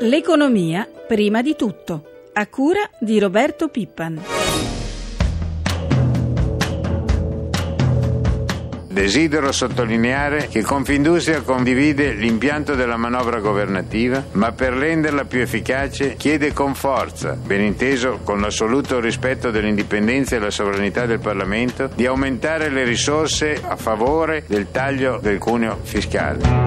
L'economia prima di tutto, a cura di Roberto Pippan. Desidero sottolineare che Confindustria condivide l'impianto della manovra governativa, ma per renderla più efficace chiede con forza, ben inteso con l'assoluto rispetto dell'indipendenza e della sovranità del Parlamento, di aumentare le risorse a favore del taglio del cuneo fiscale.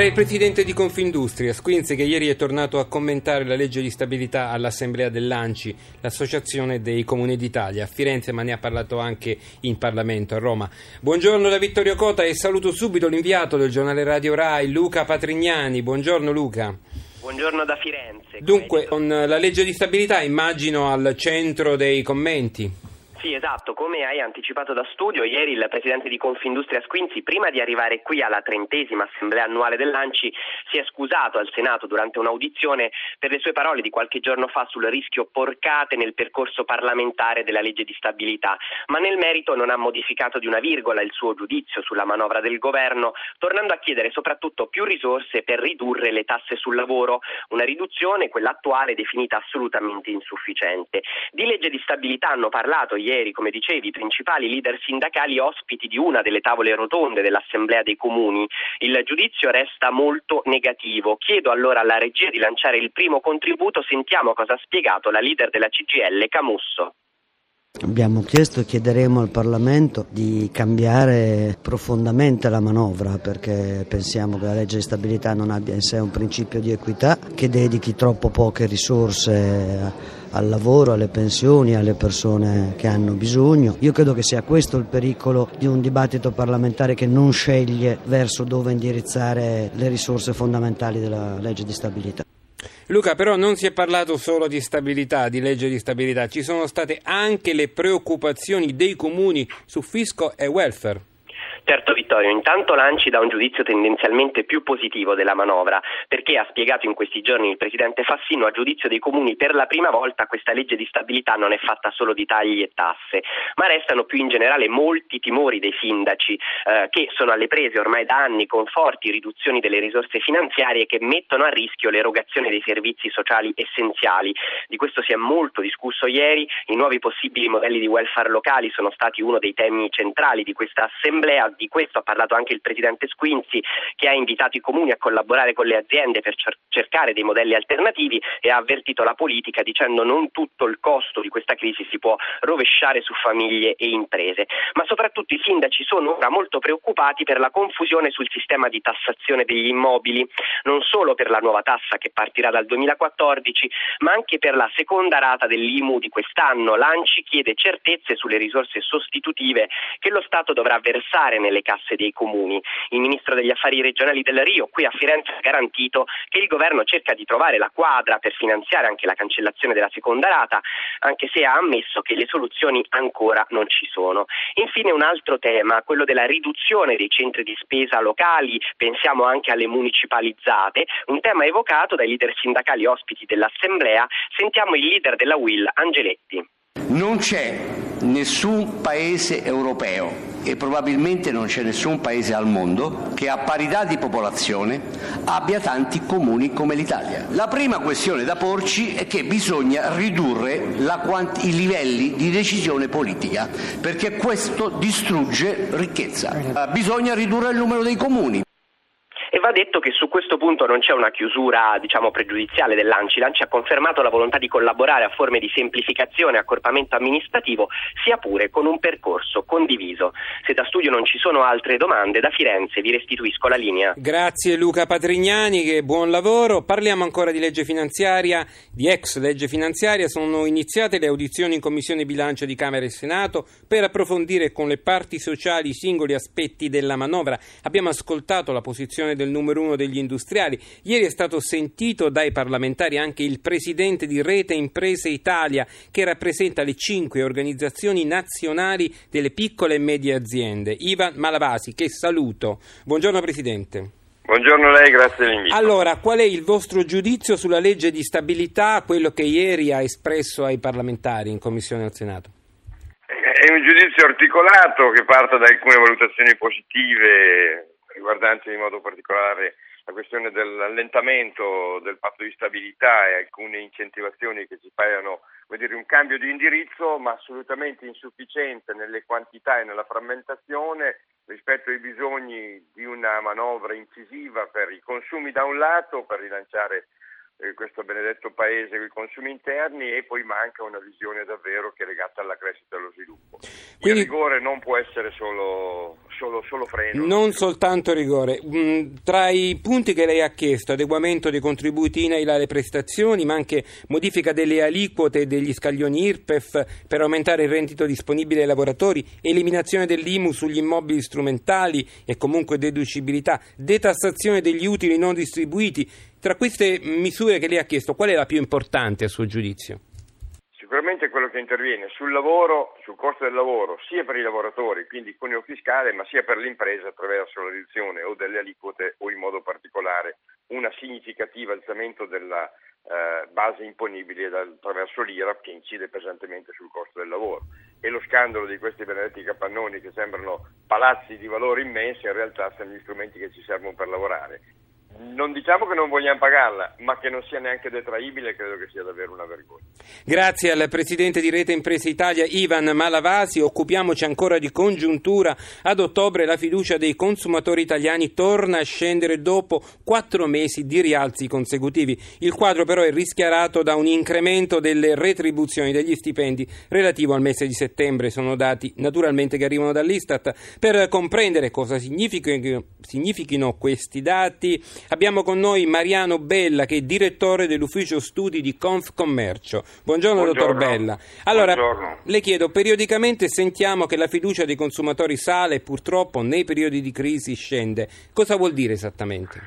Era il presidente di Confindustria, Squinzi, che ieri è tornato a commentare la legge di stabilità all'Assemblea dell'ANCI, l'Associazione dei Comuni d'Italia, a Firenze, ma ne ha parlato anche in Parlamento a Roma. Buongiorno da Vittorio Cota e saluto subito l'inviato del giornale Radio Rai, Luca Patrignani. Buongiorno Luca. Buongiorno da Firenze. Dunque, con la legge di stabilità immagino al centro dei commenti. Sì, esatto, come hai anticipato da studio, ieri il presidente di Confindustria Squinzi, prima di arrivare qui alla trentesima assemblea annuale dell'ANCI, si è scusato al Senato durante un'audizione per le sue parole di qualche giorno fa sul rischio porcate nel percorso parlamentare della legge di stabilità, ma nel merito non ha modificato di una virgola il suo giudizio sulla manovra del governo, tornando a chiedere soprattutto più risorse per ridurre le tasse sul lavoro, una riduzione, quella attuale, definita assolutamente insufficiente. Di legge di stabilità hanno parlato ieri ieri, come dicevi, i principali leader sindacali ospiti di una delle tavole rotonde dell'Assemblea dei Comuni. Il giudizio resta molto negativo. Chiedo allora alla regia di lanciare il primo contributo. Sentiamo cosa ha spiegato la leader della CGL, Camusso. Abbiamo chiesto e chiederemo al Parlamento di cambiare profondamente la manovra perché pensiamo che la legge di stabilità non abbia in sé un principio di equità, che dedichi troppo poche risorse al lavoro, alle pensioni, alle persone che hanno bisogno. Io credo che sia questo il pericolo di un dibattito parlamentare che non sceglie verso dove indirizzare le risorse fondamentali della legge di stabilità. Luca, però non si è parlato solo di stabilità, di legge di stabilità, ci sono state anche le preoccupazioni dei comuni su fisco e welfare. Certo Vittorio, intanto Lanci dà un giudizio tendenzialmente più positivo della manovra, perché ha spiegato in questi giorni il Presidente Fassino a giudizio dei comuni per la prima volta questa legge di stabilità non è fatta solo di tagli e tasse, ma restano più in generale molti timori dei sindaci eh, che sono alle prese ormai da anni con forti riduzioni delle risorse finanziarie che mettono a rischio l'erogazione dei servizi sociali essenziali. Di questo si è molto discusso ieri, i nuovi possibili modelli di welfare locali sono stati uno dei temi centrali di questa assemblea di questo ha parlato anche il Presidente Squinzi che ha invitato i comuni a collaborare con le aziende per cercare dei modelli alternativi e ha avvertito la politica dicendo non tutto il costo di questa crisi si può rovesciare su famiglie e imprese. Ma soprattutto i sindaci sono ora molto preoccupati per la confusione sul sistema di tassazione degli immobili, non solo per la nuova tassa che partirà dal 2014, ma anche per la seconda rata dell'IMU di quest'anno. L'ANCI chiede certezze sulle risorse sostitutive che lo Stato dovrà versare nelle casse dei comuni. Il ministro degli affari regionali del Rio qui a Firenze ha garantito che il governo cerca di trovare la quadra per finanziare anche la cancellazione della seconda rata, anche se ha ammesso che le soluzioni ancora non ci sono. Infine un altro tema, quello della riduzione dei centri di spesa locali, pensiamo anche alle municipalizzate, un tema evocato dai leader sindacali ospiti dell'Assemblea. Sentiamo il leader della Will, Angeletti. Non c'è nessun paese europeo e probabilmente non c'è nessun paese al mondo che a parità di popolazione abbia tanti comuni come l'Italia. La prima questione da porci è che bisogna ridurre quant- i livelli di decisione politica perché questo distrugge ricchezza. Bisogna ridurre il numero dei comuni. Va detto che su questo punto non c'è una chiusura diciamo, pregiudiziale dell'ANCI. L'ANCI ha confermato la volontà di collaborare a forme di semplificazione e accorpamento amministrativo, sia pure con un percorso condiviso. Se da studio non ci sono altre domande, da Firenze vi restituisco la linea. Grazie Luca Patrignani, che buon lavoro. Parliamo ancora di legge finanziaria, di ex legge finanziaria. Sono iniziate le audizioni in Commissione Bilancio di Camera e Senato per approfondire con le parti sociali i singoli aspetti della manovra. Abbiamo ascoltato la posizione del numero uno degli industriali. Ieri è stato sentito dai parlamentari anche il presidente di Rete Imprese Italia, che rappresenta le cinque organizzazioni nazionali delle piccole e medie aziende. Ivan Malavasi, che saluto. Buongiorno Presidente. Buongiorno a lei, grazie dell'invito. Allora, qual è il vostro giudizio sulla legge di stabilità, quello che ieri ha espresso ai parlamentari in Commissione al Senato? È un giudizio articolato che parte da alcune valutazioni positive riguardanti in modo particolare la questione dell'allentamento del patto di stabilità e alcune incentivazioni che ci paiono dire, un cambio di indirizzo, ma assolutamente insufficiente nelle quantità e nella frammentazione rispetto ai bisogni di una manovra incisiva per i consumi da un lato, per rilanciare eh, questo benedetto paese con i consumi interni e poi manca una visione davvero che è legata alla crescita e allo sviluppo. Quindi, Il rigore non può essere solo, solo, solo freno. Non soltanto rigore. Mm, tra i punti che lei ha chiesto, adeguamento dei contributi INAIL alle prestazioni, ma anche modifica delle aliquote degli scaglioni IRPEF per aumentare il reddito disponibile ai lavoratori, eliminazione dell'IMU sugli immobili strumentali e comunque deducibilità, detassazione degli utili non distribuiti, tra queste misure che lei ha chiesto, qual è la più importante a suo giudizio? Sicuramente quello che interviene sul lavoro, sul costo del lavoro, sia per i lavoratori, quindi cuneo fiscale, ma sia per le imprese attraverso la riduzione o delle aliquote o in modo particolare una significativa alzamento della eh, base imponibile attraverso l'IRAP che incide pesantemente sul costo del lavoro. E lo scandalo di questi benedetti capannoni che sembrano palazzi di valore immensi, in realtà sono gli strumenti che ci servono per lavorare non diciamo che non vogliamo pagarla, ma che non sia neanche detraibile, credo che sia davvero una vergogna. Grazie al Presidente di Rete Imprese Italia Ivan Malavasi. Occupiamoci ancora di congiuntura. Ad ottobre la fiducia dei consumatori italiani torna a scendere dopo quattro mesi di rialzi consecutivi. Il quadro però è rischiarato da un incremento delle retribuzioni degli stipendi relativo al mese di settembre. Sono dati naturalmente che arrivano dall'Istat. Per comprendere cosa significhino questi dati Abbiamo con noi Mariano Bella, che è direttore dell'ufficio studi di Confcommercio. Buongiorno, Buongiorno. dottor Bella. Allora, Buongiorno. le chiedo, periodicamente sentiamo che la fiducia dei consumatori sale e purtroppo nei periodi di crisi scende. Cosa vuol dire esattamente?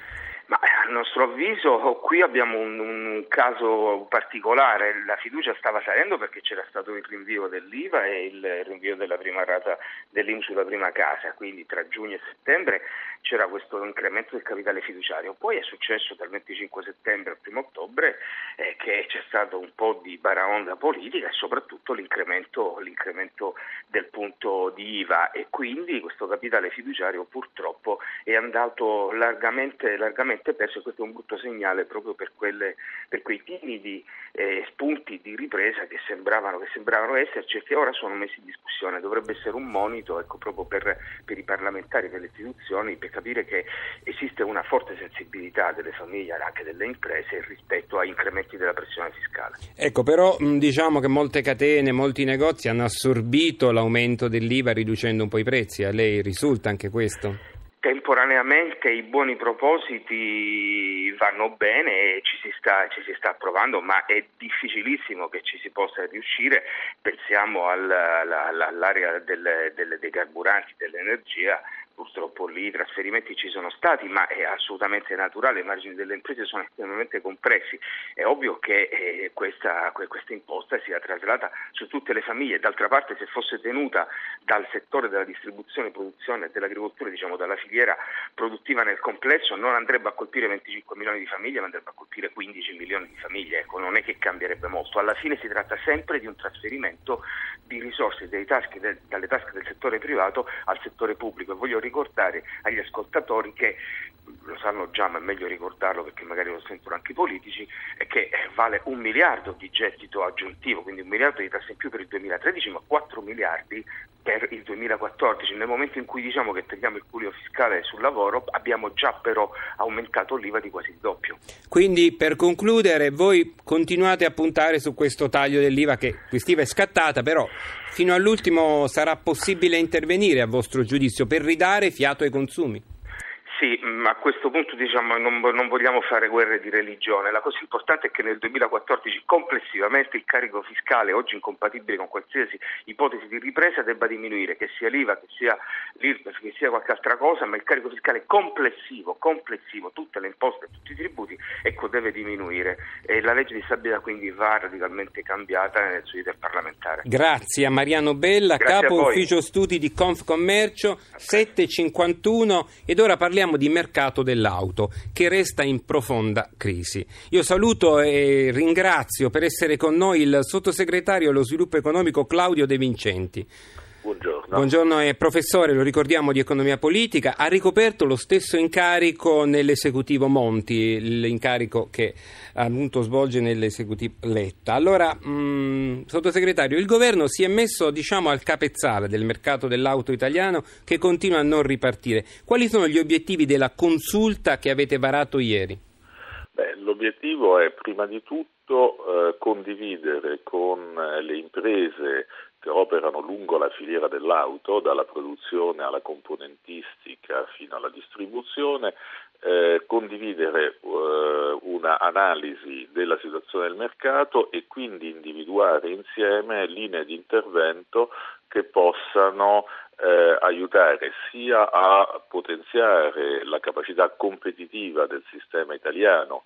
Nostro avviso qui abbiamo un, un, caso particolare, la fiducia stava salendo perché c'era stato il rinvio dell'IVA e il rinvio della prima rata dell'IMU sulla prima casa, quindi tra giugno e settembre c'era questo incremento del capitale fiduciario. Poi è successo dal 25 settembre al 1 ottobre eh, che c'è stato un po' di baraonda politica e soprattutto l'incremento, l'incremento del punto di IVA. E quindi questo capitale fiduciario purtroppo è andato largamente, largamente perso questo è un brutto segnale proprio per, quelle, per quei timidi eh, spunti di ripresa che sembravano, che sembravano, esserci e che ora sono messi in discussione. Dovrebbe essere un monito ecco, proprio per, per i parlamentari, per le istituzioni, per capire che esiste una forte sensibilità delle famiglie anche delle imprese rispetto a incrementi della pressione fiscale. Ecco, però diciamo che molte catene, molti negozi hanno assorbito l'aumento dell'IVA riducendo un po' i prezzi. A lei risulta anche questo? Temporaneamente i buoni propositi vanno bene e ci si, sta, ci si sta approvando, ma è difficilissimo che ci si possa riuscire. Pensiamo all'area del, del, dei carburanti, dell'energia Purtroppo lì i trasferimenti ci sono stati, ma è assolutamente naturale, i margini delle imprese sono estremamente compressi. È ovvio che eh, questa, questa, imposta sia traslata su tutte le famiglie. D'altra parte, se fosse tenuta dal settore della distribuzione, produzione e dell'agricoltura, diciamo dalla filiera produttiva nel complesso, non andrebbe a colpire 25 milioni di famiglie, ma andrebbe a colpire 15 milioni di famiglie. Ecco, non è che cambierebbe molto. Alla fine si tratta sempre di un trasferimento di risorse tasche dalle tasche del settore privato al settore pubblico. Voglio ricordare agli ascoltatori che lo sanno già, ma è meglio ricordarlo perché magari lo sentono anche i politici, è che vale un miliardo di gettito aggiuntivo, quindi un miliardo di tasse in più per il 2013, ma 4 miliardi per il 2014. Nel momento in cui diciamo che tagliamo il cuneo fiscale sul lavoro, abbiamo già però aumentato l'IVA di quasi il doppio. Quindi per concludere, voi continuate a puntare su questo taglio dell'IVA che quest'IVA è scattata, però fino all'ultimo sarà possibile intervenire a vostro giudizio per ridare fiato ai consumi? Sì, ma a questo punto diciamo, non, non, vogliamo fare guerre di religione. La cosa importante è che nel 2014 complessivamente il carico fiscale, oggi incompatibile con qualsiasi ipotesi di ripresa, debba diminuire, che sia l'IVA, che sia l'IRPEF, che sia qualche altra cosa, ma il carico fiscale complessivo, complessivo, tutte le imposte, tutti i tributi, ecco, deve diminuire. E la legge di stabilità quindi va radicalmente cambiata nel suo iter parlamentare. Grazie a Mariano Bella, Grazie capo ufficio studi di Confcommercio, okay. 751 ed ora parliamo parliamo di mercato dell'auto che resta in profonda crisi. Io saluto e ringrazio per essere con noi il sottosegretario allo sviluppo economico Claudio De Vincenti. Buongiorno. Buongiorno, è professore, lo ricordiamo, di economia politica. Ha ricoperto lo stesso incarico nell'esecutivo Monti, l'incarico che ha dovuto svolgere nell'esecutivo Letta. Allora, mh, sottosegretario, il governo si è messo diciamo, al capezzale del mercato dell'auto italiano che continua a non ripartire. Quali sono gli obiettivi della consulta che avete varato ieri? Beh, l'obiettivo è prima di tutto eh, condividere con eh, le imprese che operano lungo la filiera dell'auto, dalla produzione alla componentistica fino alla distribuzione, eh, condividere eh, una analisi della situazione del mercato e quindi individuare insieme linee di intervento che possano eh, aiutare sia a potenziare la capacità competitiva del sistema italiano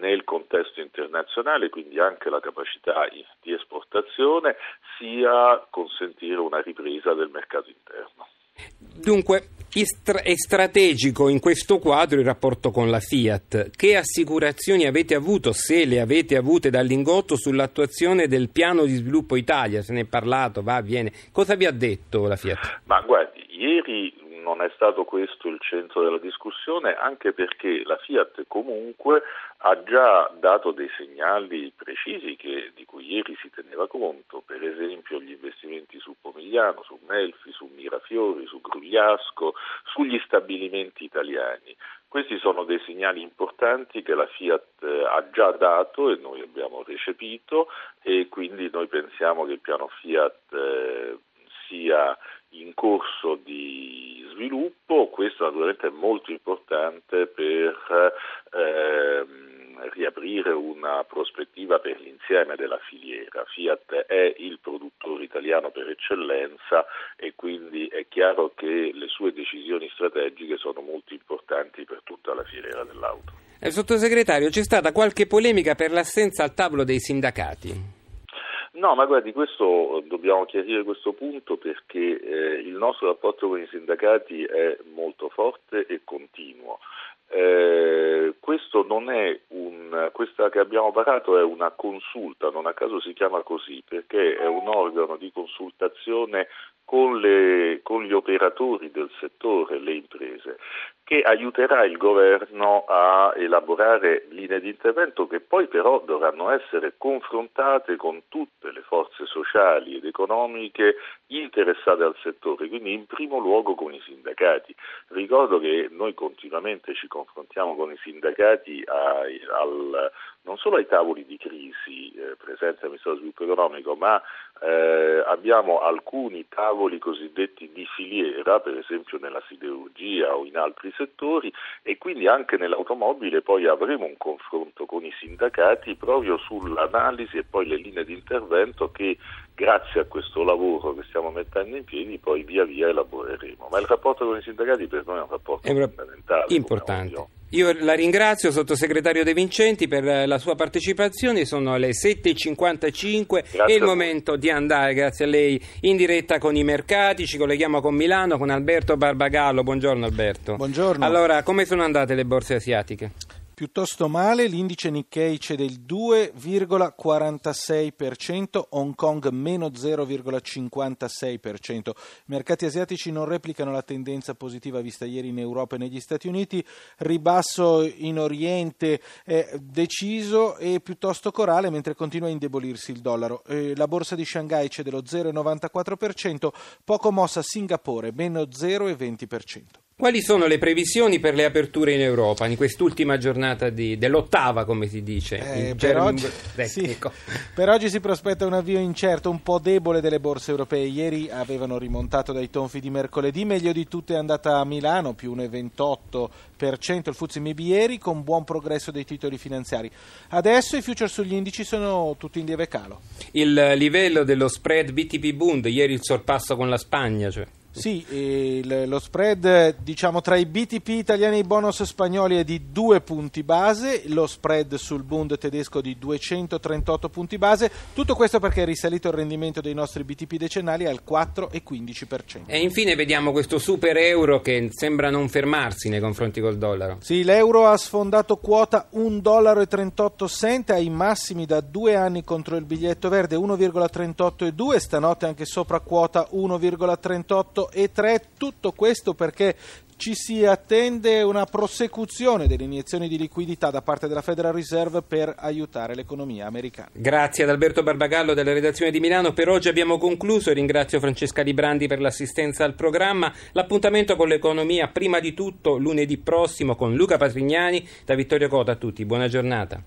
nel contesto internazionale, quindi anche la capacità di esportazione, sia consentire una ripresa del mercato interno. Dunque, è strategico in questo quadro il rapporto con la Fiat. Che assicurazioni avete avuto, se le avete avute dall'ingotto, sull'attuazione del piano di sviluppo Italia? Se ne è parlato, va, viene. Cosa vi ha detto la Fiat? Ma guardi, ieri non è stato questo il centro della discussione, anche perché la Fiat comunque ha già dato dei segnali precisi che, di cui ieri si teneva conto, per esempio gli investimenti su Pomigliano, su Melfi, su Mirafiori, su Grugliasco, sugli stabilimenti italiani. Questi sono dei segnali importanti che la Fiat eh, ha già dato e noi abbiamo recepito e quindi noi pensiamo che il piano Fiat eh, sia in corso di sviluppo, questo naturalmente è molto importante per ehm, riaprire una prospettiva per l'insieme della filiera. Fiat è il produttore italiano per eccellenza e quindi è chiaro che le sue decisioni strategiche sono molto importanti per tutta la filiera dell'auto. Eh, sottosegretario, c'è stata qualche polemica per l'assenza al tavolo dei sindacati? No, ma guardi, questo, dobbiamo chiarire questo punto perché eh, il nostro rapporto con i sindacati è molto forte e continuo. Eh, un, questa che abbiamo parato è una consulta, non a caso si chiama così, perché è un organo di consultazione con, le, con gli operatori del settore, le imprese che aiuterà il governo a elaborare linee di intervento che poi però dovranno essere confrontate con tutte le forze sociali ed economiche interessate al settore, quindi in primo luogo con i sindacati. Ricordo che noi continuamente ci confrontiamo con i sindacati ai, al, non solo ai tavoli di crisi eh, presenti al Ministero dello Sviluppo Economico, ma eh, abbiamo alcuni tavoli cosiddetti di filiera, per esempio nella siderurgia o in altri settori, e quindi anche nell'automobile poi avremo un confronto con i sindacati proprio sull'analisi e poi le linee di intervento che grazie a questo lavoro che stiamo mettendo in piedi poi via via elaboreremo. Ma il rapporto con i sindacati per noi è un rapporto è fondamentale. Importante. Io la ringrazio, sottosegretario De Vincenti, per la sua partecipazione. Sono le 7.55 e il momento di andare, grazie a lei, in diretta con i mercati. Ci colleghiamo con Milano, con Alberto Barbagallo. Buongiorno Alberto. Buongiorno. Allora, come sono andate le borse asiatiche? Piuttosto male, l'indice Nikkei cede il 2,46%, Hong Kong meno 0,56%. I mercati asiatici non replicano la tendenza positiva vista ieri in Europa e negli Stati Uniti, ribasso in Oriente è deciso e piuttosto corale mentre continua a indebolirsi il dollaro. La borsa di Shanghai cede lo 0,94%, poco mossa Singapore meno 0,20%. Quali sono le previsioni per le aperture in Europa in quest'ultima giornata di, dell'ottava, come si dice? Eh, per, oggi, sì, per, oggi, si prospetta un avvio incerto, un po' debole delle borse europee. Ieri avevano rimontato dai tonfi di mercoledì, meglio di tutte è andata a Milano, più 1,28% il Fuzzi ieri, con buon progresso dei titoli finanziari. Adesso i future sugli indici sono tutti in lieve calo. Il livello dello spread BTP Bund, ieri il sorpasso con la Spagna, cioè. Sì, il, lo spread diciamo tra i BTP italiani e i bonus spagnoli è di 2 punti base, lo spread sul Bund tedesco di 238 punti base, tutto questo perché è risalito il rendimento dei nostri BTP decennali al 4,15%. E infine vediamo questo super euro che sembra non fermarsi nei confronti col dollaro. Sì, l'euro ha sfondato quota 1,38 dollaro ai massimi da due anni contro il biglietto verde 1,38,2, stanotte anche sopra quota 1,38,3. Tutto questo perché ci si attende una prosecuzione delle iniezioni di liquidità da parte della Federal Reserve per aiutare l'economia americana. Grazie ad Alberto Barbagallo della redazione di Milano. Per oggi abbiamo concluso. Ringrazio Francesca Librandi per l'assistenza al programma. L'appuntamento con l'economia prima di tutto lunedì prossimo con Luca Patrignani. Da Vittorio Cota a tutti. Buona giornata.